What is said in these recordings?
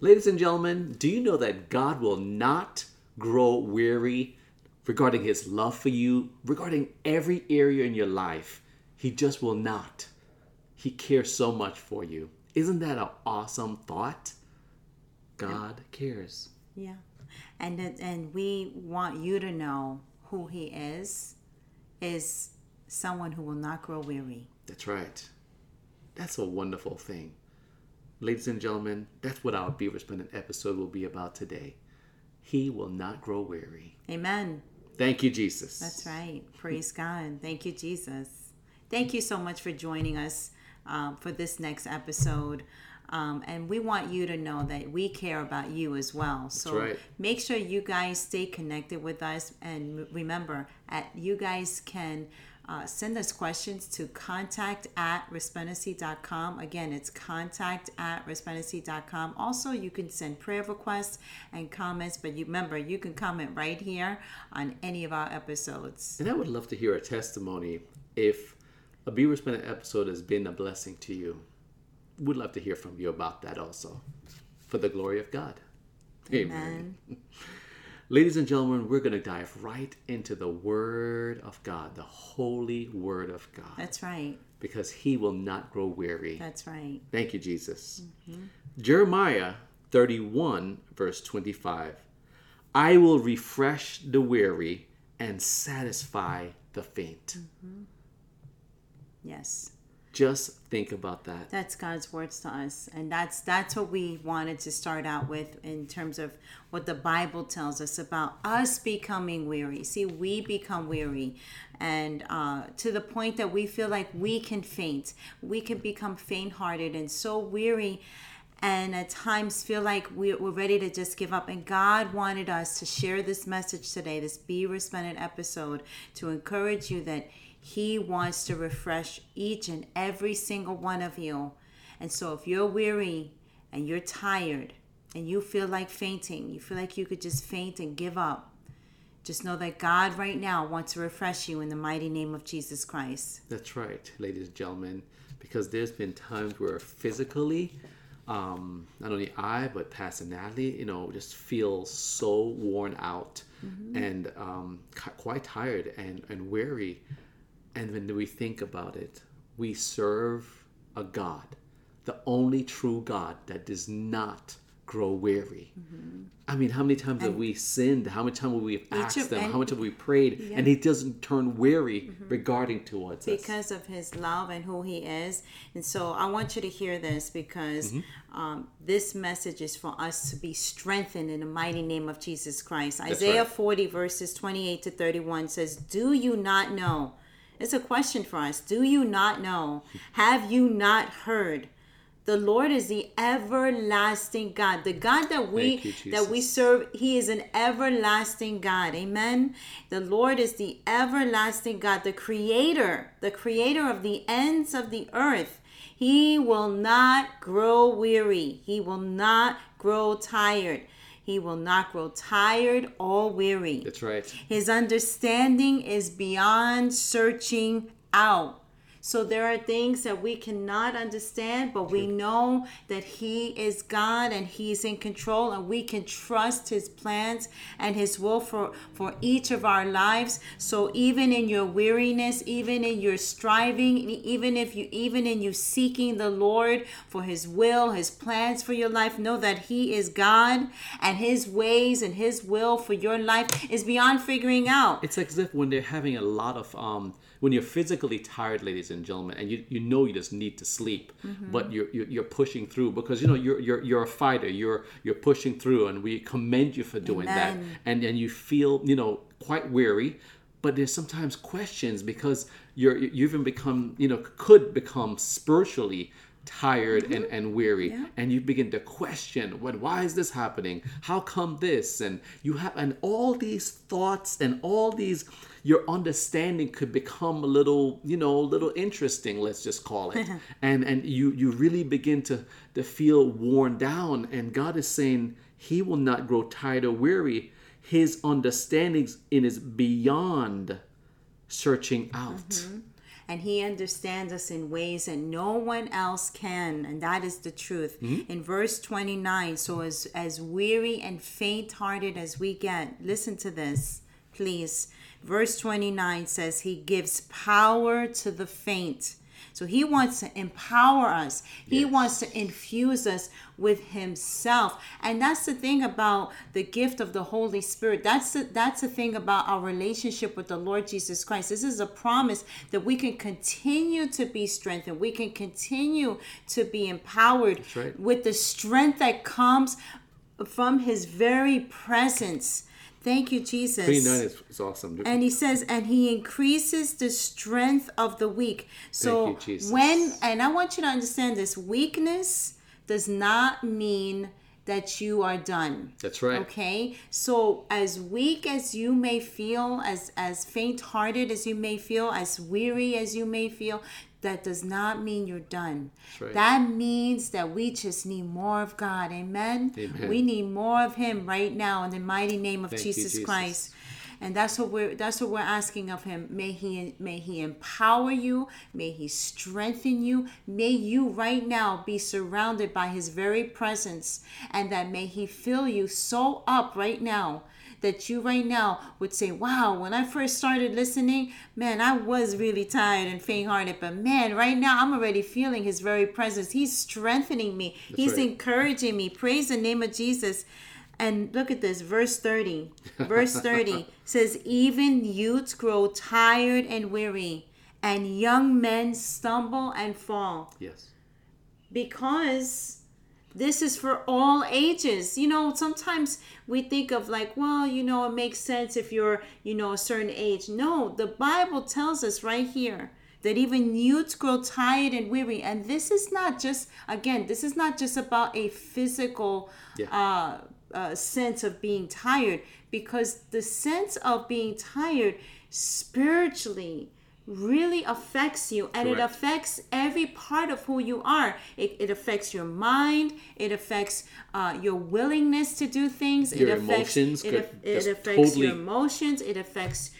Ladies and gentlemen, do you know that God will not grow weary regarding his love for you, regarding every area in your life? He just will not. He cares so much for you. Isn't that an awesome thought? God cares. Yeah. And and we want you to know who he is is someone who will not grow weary. That's right. That's a wonderful thing. Ladies and gentlemen, that's what our Be Resplendent episode will be about today. He will not grow weary. Amen. Thank you, Jesus. That's right. Praise God. Thank you, Jesus. Thank you so much for joining us um, for this next episode. Um, and we want you to know that we care about you as well. So right. make sure you guys stay connected with us. And remember, at you guys can uh, send us questions to contact at resplendency.com. Again, it's contact at resplendency.com. Also, you can send prayer requests and comments, but you remember, you can comment right here on any of our episodes. And I would love to hear a testimony if a Be Resplendent episode has been a blessing to you. Would love to hear from you about that also. For the glory of God. Amen. Ladies and gentlemen, we're going to dive right into the Word of God, the holy Word of God, That's right. because He will not grow weary. That's right. Thank you, Jesus. Mm-hmm. Jeremiah 31, verse 25. I will refresh the weary and satisfy the faint. Mm-hmm. Yes. Just think about that. That's God's words to us. And that's that's what we wanted to start out with in terms of what the Bible tells us about us becoming weary. See, we become weary and uh, to the point that we feel like we can faint. We can become faint hearted and so weary and at times feel like we- we're ready to just give up. And God wanted us to share this message today, this Be Resplendent episode, to encourage you that He wants to refresh each and every single one of you. And so if you're weary and you're tired and you feel like fainting, you feel like you could just faint and give up, just know that God right now wants to refresh you in the mighty name of Jesus Christ. That's right, ladies and gentlemen, because there's been times where physically, um, not only I, but Pastor Natalie, you know, just feel so worn out and um, quite tired and, and weary. And when we think about it, we serve a God, the only true God that does not grow weary. Mm-hmm. I mean, how many times have we sinned? How many times have we asked of- them? and- How much have we prayed? And He doesn't turn weary mm-hmm. regarding towards us. because of his love and who he is. And so I want you to hear this because mm-hmm. um, this message is for us to be strengthened in the mighty name of Jesus Christ. Isaiah right. 40, verses 28 to 31 says, Do you not know? It's a question for us. Do you not know? Have you not heard? The Lord is the everlasting God. The God that we you, that we serve, He is an everlasting God. Amen. The Lord is the everlasting God, the creator, the creator of the ends of the earth. He will not grow weary. He will not grow tired. He will not grow tired or weary. That's right. His understanding is beyond searching out. So there are things that we cannot understand, but we know that He is God and He's in control, and we can trust His plans and His will for, for each of our lives. So even in your weariness, even in your striving, even if you even in you seeking the Lord for His will, His plans for your life, know that He is God and His ways and His will for your life is beyond figuring out. It's like as if when they're having a lot of um when you're physically tired, ladies and gentlemen, and you, you know you just need to sleep, Mm-hmm. but you're, you're you're pushing through because you know you're you're you're a fighter. You're you're pushing through, and we commend you for doing that. And and you feel you know quite weary, but there's sometimes questions because you're you even become you know could become spiritually tired and, and weary Mm-hmm. Yeah. and you begin to question what why is this happening how come this and you have and all these thoughts and all these your understanding could become a little you know a little interesting let's just call it. And and you you really begin to to feel worn down. And god is saying he will not grow tired or weary. His understandings in is beyond searching out. Mm-hmm. And He understands us in ways that no one else can, and that is the truth. Mm-hmm. In verse 29, so as, as weary and faint hearted as we get, listen to this, please. Verse 29 says, He gives power to the faint. So he wants to empower us. He Yes. wants to infuse us with himself. And that's the thing about the gift of the Holy Spirit. That's the, that's the thing about our relationship with the Lord Jesus Christ. This is a promise that we can continue to be strengthened. We can continue to be empowered right. with the strength that comes from his very presence. Thank you, Jesus. 29 is, is awesome. And he says, and he increases the strength of the weak. So you, when, and I want you to understand this weakness does not mean that you are done. That's right. Okay. So as weak as you may feel, as as faint hearted as you may feel, as weary as you may feel, that does not mean you're done. right. That means that we just need more of God. Amen. Amen. We need more of him right now in the mighty name of Thank you, Jesus Jesus. Christ. And that's what we're that's what we're asking of him. May he may he empower you, may he strengthen you, may you right now be surrounded by his very presence, and that may he fill you so up right now that you right now would say, Wow, when I first started listening, man, I was really tired and faint hearted. But man, right now I'm already feeling his very presence. He's strengthening me, he's right. encouraging me. Praise the name of Jesus. And look at this, verse 30. Verse 30 says, Even youths grow tired and weary, and young men stumble and fall Yes. because this is for all ages. You know, sometimes we think of like, well, you know, it makes sense if you're, you know, a certain age. No, the Bible tells us right here that even youths grow tired and weary. And this is not just, again, this is not just about a physical Yeah. uh, uh, sense of being tired, because the sense of being tired spiritually really affects you and it affects every part of who you are. It, it affects your mind it affects uh, your willingness to do things Your it affects emotions it, could it affects your totally- emotions it affects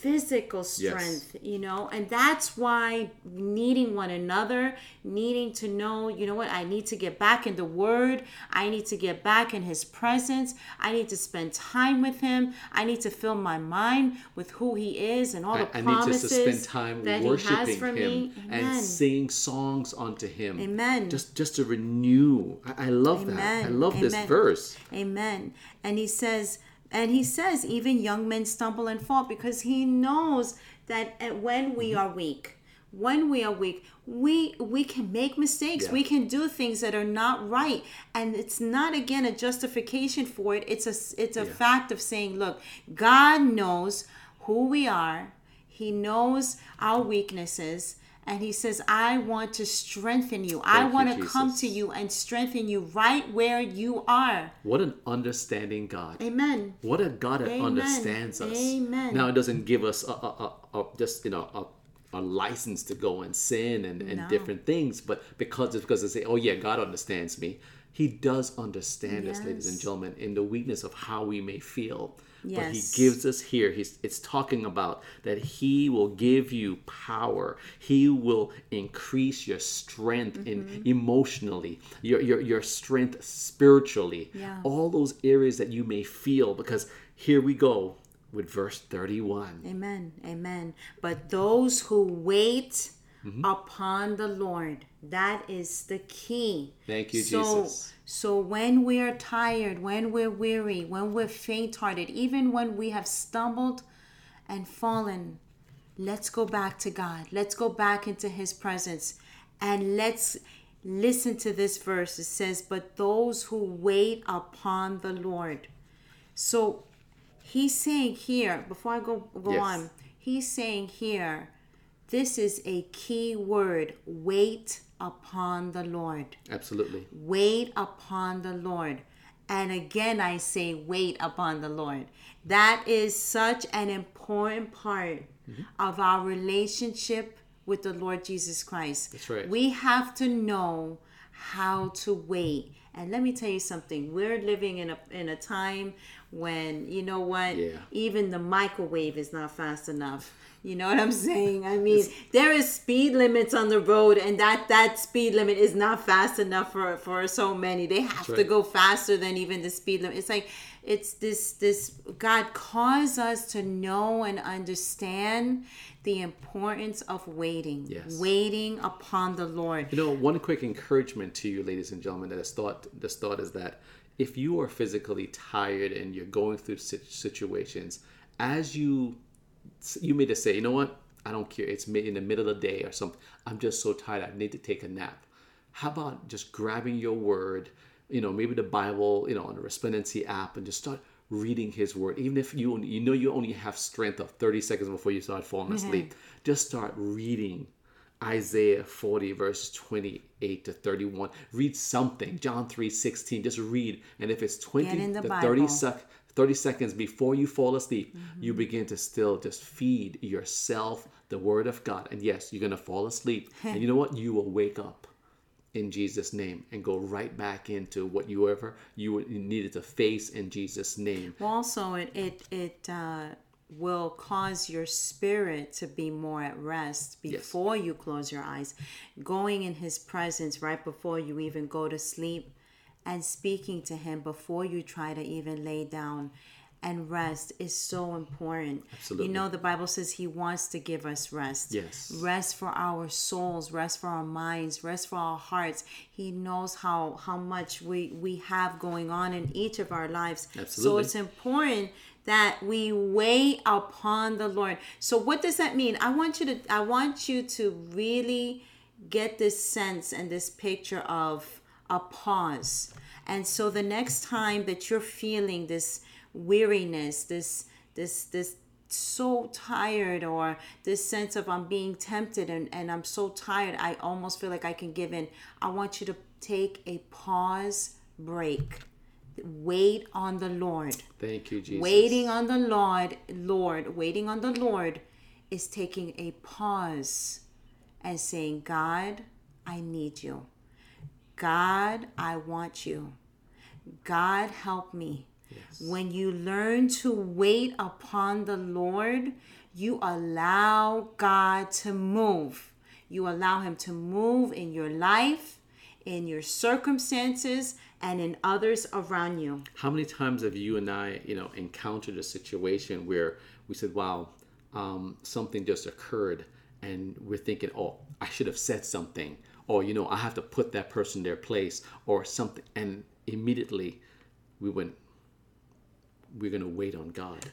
physical strength you know and that's why needing one another needing to know you know what i need to get back in the word i need to get back in his presence i need to spend time with him i need to fill my mind with who he is and all I, the I need promises to spend time that he has worshiping for him me and Amen. singing songs unto him. Amen. Just just to renew. I, I love that. I Amen. love this verse. Amen. And he says, and he says, even young men stumble and fall because he knows that when we Mm-hmm. are weak, when we are weak, we we can make mistakes. Yeah. We can do things that are not right, and it's not again a justification for it. It's a it's a Yeah. fact of saying, look, God knows who we are. He knows our weaknesses. And he says, I want to strengthen you. I Thank you, want to come to you and strengthen you right where you are. What an understanding God. Amen. What a God that Amen. understands us. Amen. Now it doesn't give us a, a, a, just you know a, a license to go and sin and, and No. different things, but because it's because they say, oh yeah, God understands me. He does understand us, ladies and gentlemen, in the weakness of how we may feel. But he gives us here. He's it's talking about that he will give you power. He will increase your strength in Mm-hmm. emotionally, your your your strength spiritually. Yeah. All those areas that you may feel because here we go with verse 31. Amen. Amen. But those who wait Mm-hmm. upon the Lord, that is the key. Thank you, so, Jesus. So when we are tired, when we're weary, when we're faint hearted, even when we have stumbled and fallen, let's go back to God. Let's go back into His presence and let's listen to this verse. It says, But those who wait upon the Lord. So he's saying here, before I go, go Yes. on, he's saying here, this is a key word wait upon the Lord Absolutely. wait upon the Lord. And again, I say, wait upon the Lord. That is such an important part Mm-hmm. of our relationship with the Lord Jesus Christ. That's right. We have to know how to wait. And let me tell you something. We're living in a in a time when you know what? Yeah. Even the microwave is not fast enough. You know what I'm saying? I mean, there is speed limits on the road, and that that speed limit is not fast enough for for so many. They have to go faster than even the speed limit. It's like it's this this God calls us to know and understand the importance of waiting, Yes. waiting upon the Lord. You know, one quick encouragement to you, ladies and gentlemen, that this thought, this thought is that if you are physically tired and you're going through situations, as you, you may just say, you know what, I don't care. It's in the middle of the day or something. I'm just so tired. I need to take a nap. How about just grabbing your word, you know, maybe the Bible, you know, on the Resplendency app, and just start reading His word. Even if you only, you know you only have strength of 30 seconds before you start falling asleep, just start reading Isaiah 40 verse 28 to 31. Read something. John 3 16. Just read. And if it's 20 the to Bible. 30 sec 30 seconds before you fall asleep, Mm-hmm. you begin to still just feed yourself the word of God. And yes, you're gonna fall asleep. and you know what? You will wake up in Jesus' name and go right back into what you ever you needed to face in Jesus' name. Well, also, it it it uh, will cause your spirit to be more at rest before you close your eyes, going in His presence right before you even go to sleep, and speaking to Him before you try to even lay down. And rest is so important. Absolutely. You know, the Bible says He wants to give us rest. Yes. Rest for our souls, rest for our minds, rest for our hearts. He knows how how much we we have going on in each of our lives. Absolutely. So it's important that we wait upon the Lord. So what does that mean? I want you to I want you to really get this sense and this picture of a pause. And so the next time that you're feeling this weariness, this this this so tired or this sense of I'm being tempted and, and I'm so tired I almost feel like I can give in. I want you to take a pause break. Wait on the Lord. Thank you, Jesus. Waiting on the Lord, Lord, waiting on the Lord is taking a pause and saying, God, I need you. God, I want you. God, help me. When you learn to wait upon the Lord, you allow God to move. You allow Him to move in your life, in your circumstances, and in others around you. How many times have you and I, you know, encountered a situation where we said, "Wow, um, something just occurred," and we're thinking, "Oh, I should have said something," or you know, I have to put that person in their place, or something, and immediately we went, "We're gonna wait on God."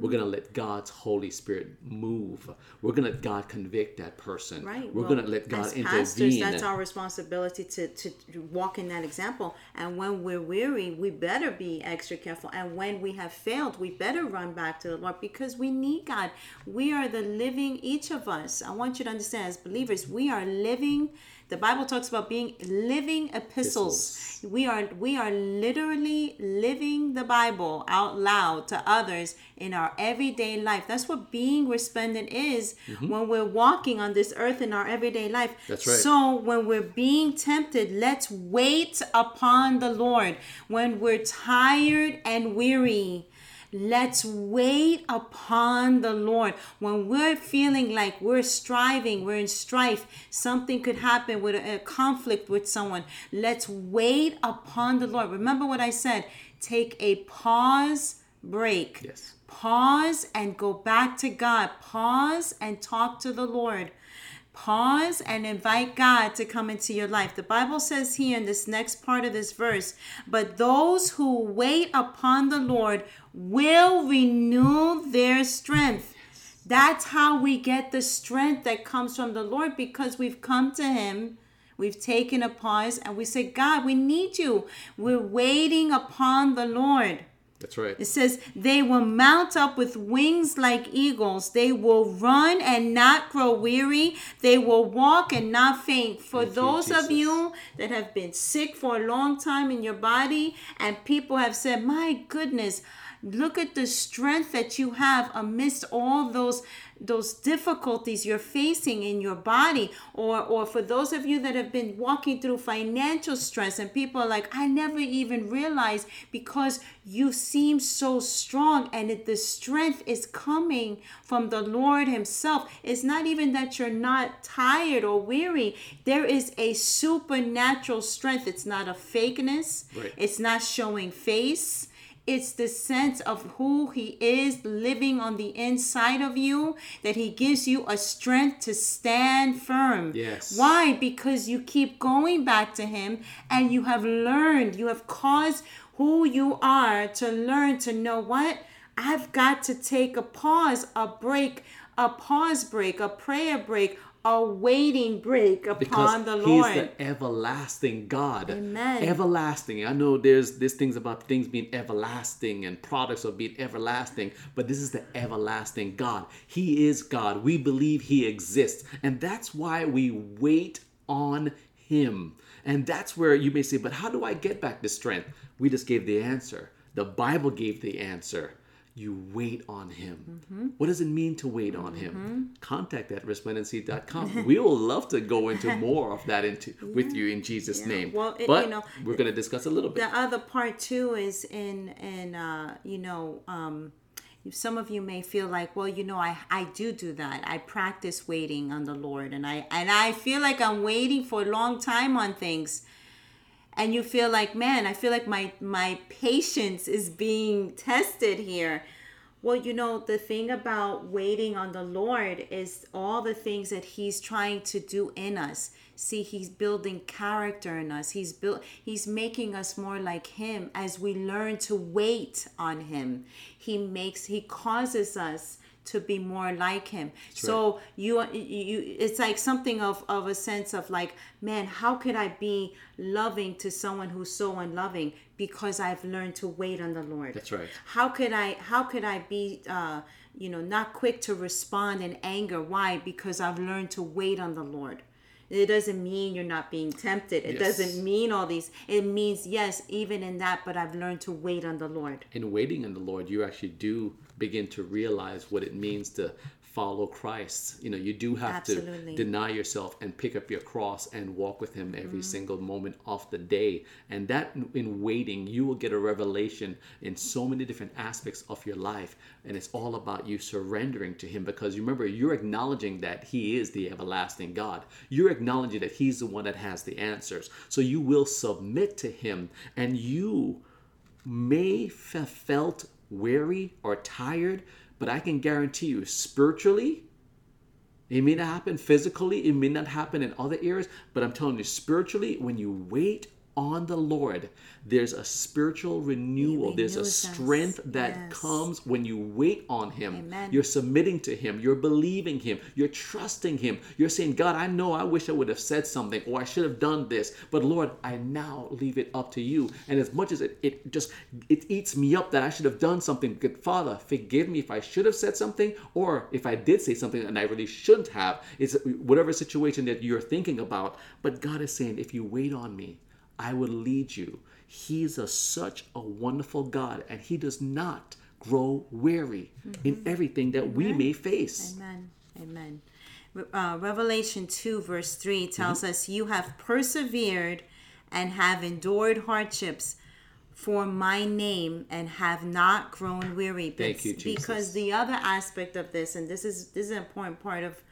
We're gonna let God's Holy Spirit move. We're gonna let God convict that person. Right. We're well, gonna let God as intervene. pastors, that's our responsibility to, to walk in that example. And when we're weary, we better be extra careful. And when we have failed, we better run back to the Lord because we need God. We are the living, each of us. I want you to understand, as believers, we are living. The Bible talks about being living epistles. We are we are literally living the Bible out loud to others in our everyday life. That's what being resplendent is when we're walking on this earth in our everyday life. Mm-hmm. That's right. So when we're being tempted, let's wait upon the Lord. When we're tired and weary, Let's wait upon the Lord. When we're feeling like we're striving, we're in strife, something could happen with a, a conflict with someone. Let's wait upon the Lord. Remember what I said take a pause break. Yes. Pause and go back to God. Pause and talk to the Lord. Pause and invite God to come into your life. The Bible says here in this next part of this verse, but those who wait upon the Lord will renew their strength. That's how we get the strength that comes from the Lord because we've come to Him. We've taken a pause and we say, God, we need you. We're waiting upon the Lord. That's right. It says, they will mount up with wings like eagles. They will run and not grow weary. They will walk and not faint. For Thank you, those of you that have been sick for a long time in your body, and people have said, My goodness, Look at the strength that you have amidst all those those difficulties you're facing in your body. Or or for those of you that have been walking through financial stress and people are like I never even realized because you seem so strong and it, the strength is coming from the Lord himself. It's not even that you're not tired or weary. There is a supernatural strength. It's not a fakeness. Right. it's not showing face it's the sense of who he is living on the inside of you that he gives you a strength to stand firm. Yes. Why? Because you keep going back to him and you have learned, you have caused who you are to learn to know what? I've got to take a pause, a break, a pause break, a prayer break, a waiting break upon because the Lord. he's the everlasting God. Amen. Everlasting. I know there's there's things about things being everlasting and products of being everlasting, but this is the everlasting God. He is God. We believe he exists. And that's why we wait on him. And that's where you may say, but how do I get back the strength? We just gave the answer. The Bible gave the answer. You wait on him. Mm-hmm. What does it mean to wait on him? Contact at resplendency.com. we will love to go into more of that into with you in Jesus' name. Well, it- but you know, we're going to discuss a little bit. the other part too is in in uh you know um some of you may feel like well you know i i do do that i practice waiting on the lord and i and i feel like i'm waiting for a long time on things and you feel like man i feel like my my patience is being tested here. Well you know the thing about waiting on the lord is all the things that he's trying to do in us. See he's building character in us. He's built he's making us more like him as we learn to wait on him. He makes he causes us to be more like him. So you you it's like something of of a sense of like man how could i be loving to someone who's so unloving because i've learned to wait on the lord? That's right. how could i how could i be uh you know not quick to respond in anger? Why? Because i've learned to wait on the lord. It doesn't mean you're not being tempted. It Yes. doesn't mean all these it means yes even in that but i've learned to wait on the lord. In waiting on the Lord, you actually do begin to realize what it means to follow Christ. You know, you do have Absolutely. to deny yourself and pick up your cross and walk with Him every Mm-hmm. single moment of the day. And that in waiting, you will get a revelation in so many different aspects of your life. And it's all about you surrendering to Him because you remember, you're acknowledging that He is the everlasting God. You're acknowledging that He's the one that has the answers. So you will submit to Him and you may have felt weary or tired, but I can guarantee you, spiritually, it may not happen physically, it may not happen in other areas, but I'm telling you, spiritually, when you wait on the Lord, there's a spiritual renewal. There's a renews us. strength that Yes. comes when you wait on Him. Amen. You're submitting to Him. You're believing Him. You're trusting Him. You're saying, God, I know I wish I would have said something or I should have done this, but Lord, I now leave it up to you. And as much as it, it just it eats me up that I should have done something, good Father, forgive me if I should have said something or if I did say something and I really shouldn't have. It's whatever situation that you're thinking about. But God is saying, if you wait on me, I will lead you. He's a, such a wonderful God, and He does not grow weary in everything that we may face. Amen. Amen. Uh, Revelation 2, verse 3 tells us, You have persevered and have endured hardships for my name and have not grown weary. Thank you, Jesus. Because the other aspect of this, and this is this is an important part of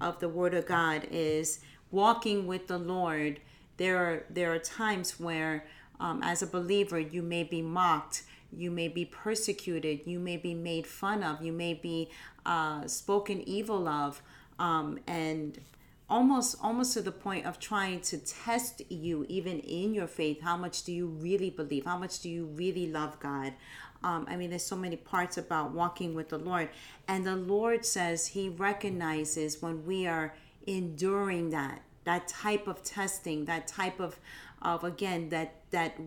of the Word of God, is walking with the Lord. There are there are times where, um, as a believer, you may be mocked, you may be persecuted, you may be made fun of, you may be uh, spoken evil of, um, and almost almost to the point of trying to test you even in your faith. How much do you really believe? How much do you really love god? Um, i mean there's so many parts about walking with the lord. And the lord says he recognizes when we are enduring that that type of testing that type of of again that that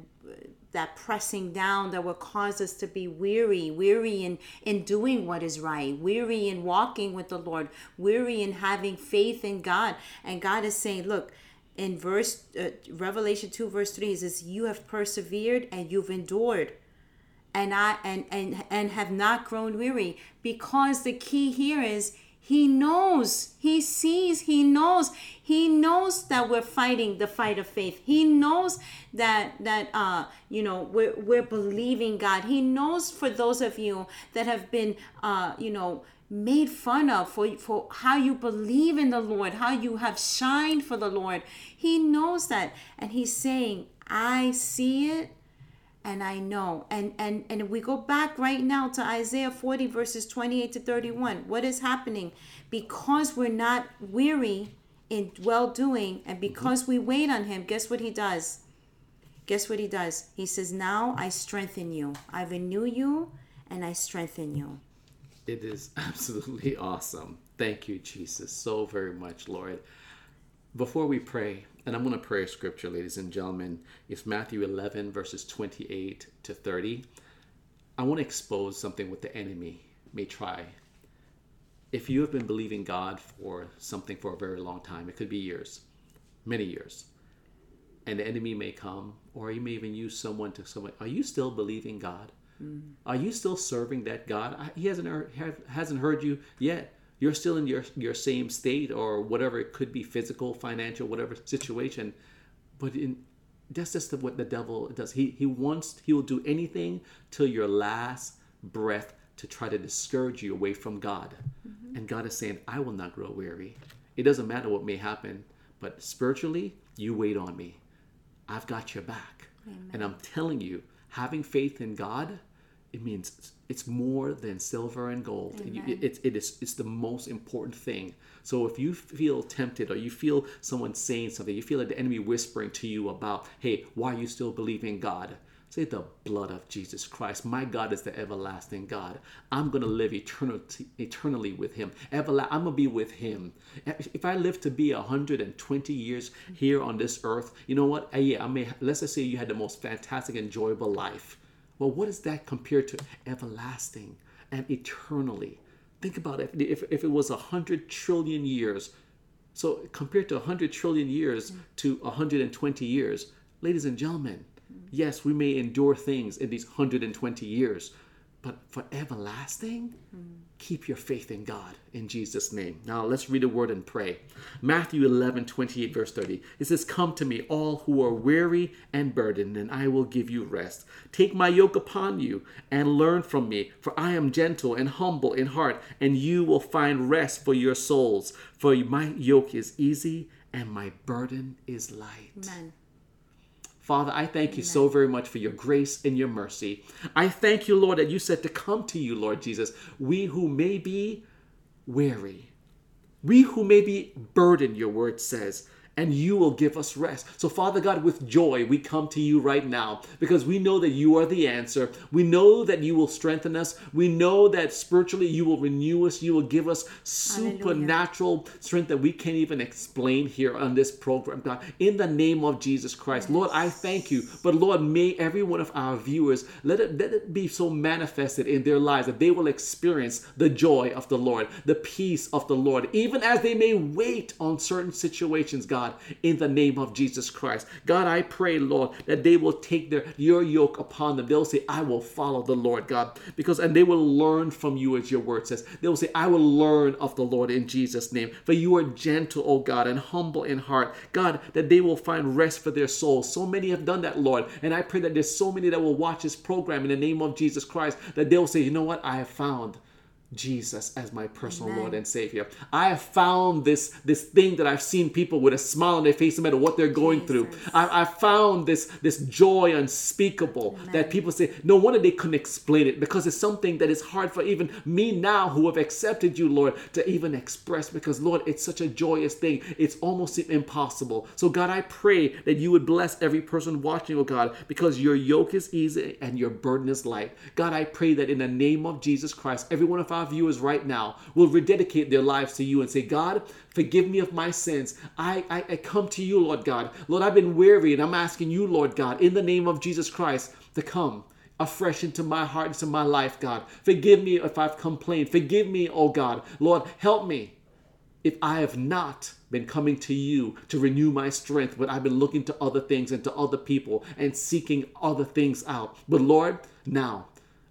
that pressing down that will cause us to be weary weary in in doing what is right weary in walking with the lord weary in having faith in god. And god is saying look in verse uh, revelation 2 verse 3 it says you have persevered and you've endured and I and and and have not grown weary because the key here is he knows, he sees, he knows, he knows that we're fighting the fight of faith. He knows that that uh you know we're we're believing God. He knows for those of you that have been uh you know made fun of for for how you believe in the Lord, how you have shined for the Lord. He knows that and he's saying, "I see it and I know. And and and if we go back right now to Isaiah 40 verses 28 to 31. What is happening? Because we're not weary in well doing and because we wait on him, guess what he does? Guess what he does? He says, "Now I strengthen you. I renew you and I strengthen you." It is absolutely awesome. Thank you, Jesus, so very much, Lord. Before we pray, and I'm going to pray a scripture, ladies and gentlemen. It's Matthew 11, verses 28 to 30. I want to expose something what the enemy may try. If you have been believing God for something for a very long time, it could be years, many years, and the enemy may come, or he may even use someone to someone. Are you still believing God? Mm. Are you still serving that God? He hasn't heard, hasn't heard you yet you're still in your your same state or whatever it could be physical financial whatever situation but in that's just what the devil does. He he wants he will do anything till your last breath to try to discourage you away from god. Mm-hmm. and god is saying i will not grow weary. It doesn't matter what may happen but spiritually you wait on me. I've got your back. Amen. and i'm telling you having faith in god it means it's more than silver and gold. It, it, it is it's the most important thing. So if you feel tempted or you feel someone saying something, you feel like the enemy whispering to you about, hey, why are you still believing God? Say the blood of Jesus Christ. My God is the everlasting God. I'm gonna live eternity, eternally with Him. Everla- I'm gonna be with Him. If I live to be 120 years here on this earth, you know what? Yeah, I may. Let's just say you had the most fantastic, enjoyable life well, what is that compared to everlasting and eternally? Think about it. If, if it was 100 trillion years, so compared to 100 trillion years mm. to 120 years, ladies and gentlemen, mm. yes, we may endure things in these 120 years, but for everlasting, mm. keep your faith in God in Jesus' name. Now let's read a word and pray. Matthew 11, 28, verse 30. It says, Come to me, all who are weary and burdened, and I will give you rest. Take my yoke upon you and learn from me, for I am gentle and humble in heart, and you will find rest for your souls. For my yoke is easy and my burden is light. Amen. Father, I thank Amen. you so very much for your grace and your mercy. I thank you, Lord, that you said to come to you, Lord Jesus, we who may be weary, we who may be burdened, your word says and you will give us rest. So, Father God, with joy, we come to you right now because we know that you are the answer. We know that you will strengthen us. We know that spiritually you will renew us. You will give us supernatural Hallelujah. strength that we can't even explain here on this program, God. In the name of Jesus Christ, yes. Lord, I thank you. But, Lord, may every one of our viewers let it, let it be so manifested in their lives that they will experience the joy of the Lord, the peace of the Lord, even as they may wait on certain situations, God. God, in the name of Jesus Christ. God, I pray, Lord, that they will take their your yoke upon them. They'll say, I will follow the Lord, God, because and they will learn from you, as your word says. They will say, I will learn of the Lord in Jesus' name. For you are gentle, O God, and humble in heart. God, that they will find rest for their souls. So many have done that, Lord. And I pray that there's so many that will watch this program in the name of Jesus Christ that they'll say, you know what? I have found Jesus as my personal Amen. Lord and Savior. I have found this this thing that I've seen people with a smile on their face no matter what they're going Jesus. through. I, I found this this joy unspeakable Amen. that people say no wonder they couldn't explain it because it's something that is hard for even me now who have accepted you, Lord, to even express because Lord, it's such a joyous thing. It's almost impossible. So God, I pray that you would bless every person watching, oh God, because your yoke is easy and your burden is light. God, I pray that in the name of Jesus Christ, every one of our viewers right now will rededicate their lives to you and say, God, forgive me of my sins. I, I, I come to you, Lord God. Lord, I've been weary and I'm asking you, Lord God, in the name of Jesus Christ, to come afresh into my heart, into my life, God. Forgive me if I've complained. Forgive me, oh God. Lord, help me if I have not been coming to you to renew my strength, but I've been looking to other things and to other people and seeking other things out. But Lord, now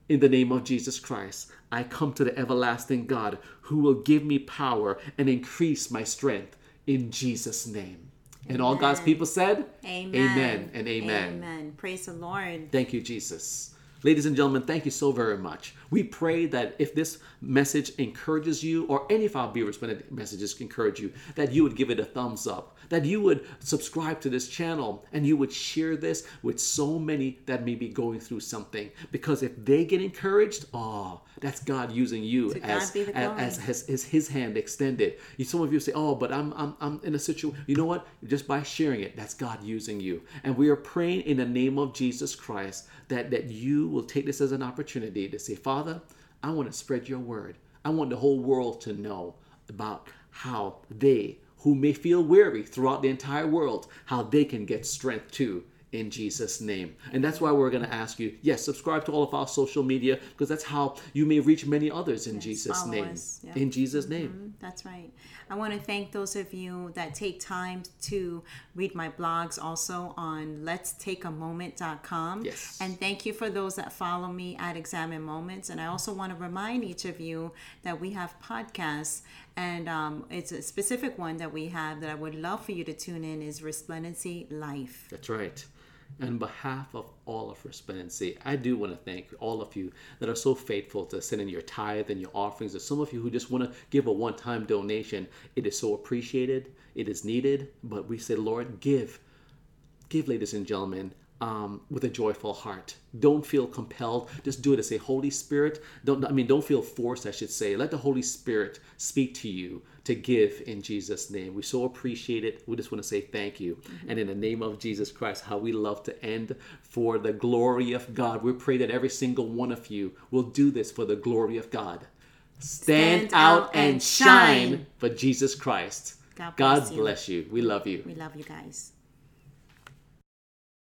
in the name of Jesus Christ, I come to the everlasting God who will give me power and increase my strength in Jesus' name. And all God's people said, Amen. Amen and amen. Amen. Praise the Lord. Thank you, Jesus. Ladies and gentlemen, thank you so very much. We pray that if this message encourages you, or any of our viewers messages encourage you, that you would give it a thumbs up, that you would subscribe to this channel, and you would share this with so many that may be going through something. Because if they get encouraged, oh, that's God using you as, the as, as, as, as His hand extended. You, some of you say, oh, but I'm, I'm, I'm in a situation. You know what? Just by sharing it, that's God using you. And we are praying in the name of Jesus Christ that, that you will take this as an opportunity to say, Father, I want to spread your word. I want the whole world to know about how they, who may feel weary throughout the entire world, how they can get strength too in Jesus' name. And that's why we're going to ask you, yes, subscribe to all of our social media because that's how you may reach many others in Jesus' name. yeah. In Jesus' name. Mm-hmm, that's right. I want to thank those of you that take time to read my blogs also on letstakeamoment.com. Yes. And thank you for those that follow me at Examine Moments. And I also want to remind each of you that we have podcasts. And um, it's a specific one that we have that I would love for you to tune in is Resplendency Life. That's right. On behalf of all of Resplendency, I do want to thank all of you that are so faithful to send in your tithe and your offerings. There's some of you who just want to give a one time donation. It is so appreciated, it is needed, but we say, Lord, give. Give, ladies and gentlemen, um, with a joyful heart. Don't feel compelled. Just do it say, Holy Spirit. Don't I mean don't feel forced, I should say. Let the Holy Spirit speak to you to give in Jesus' name. We so appreciate it. We just want to say thank you. Mm-hmm. And in the name of Jesus Christ, how we love to end for the glory of God. We pray that every single one of you will do this for the glory of God. Stand, Stand out and shine shine. for Jesus Christ. God God bless you. bless you. We love you. We love you guys.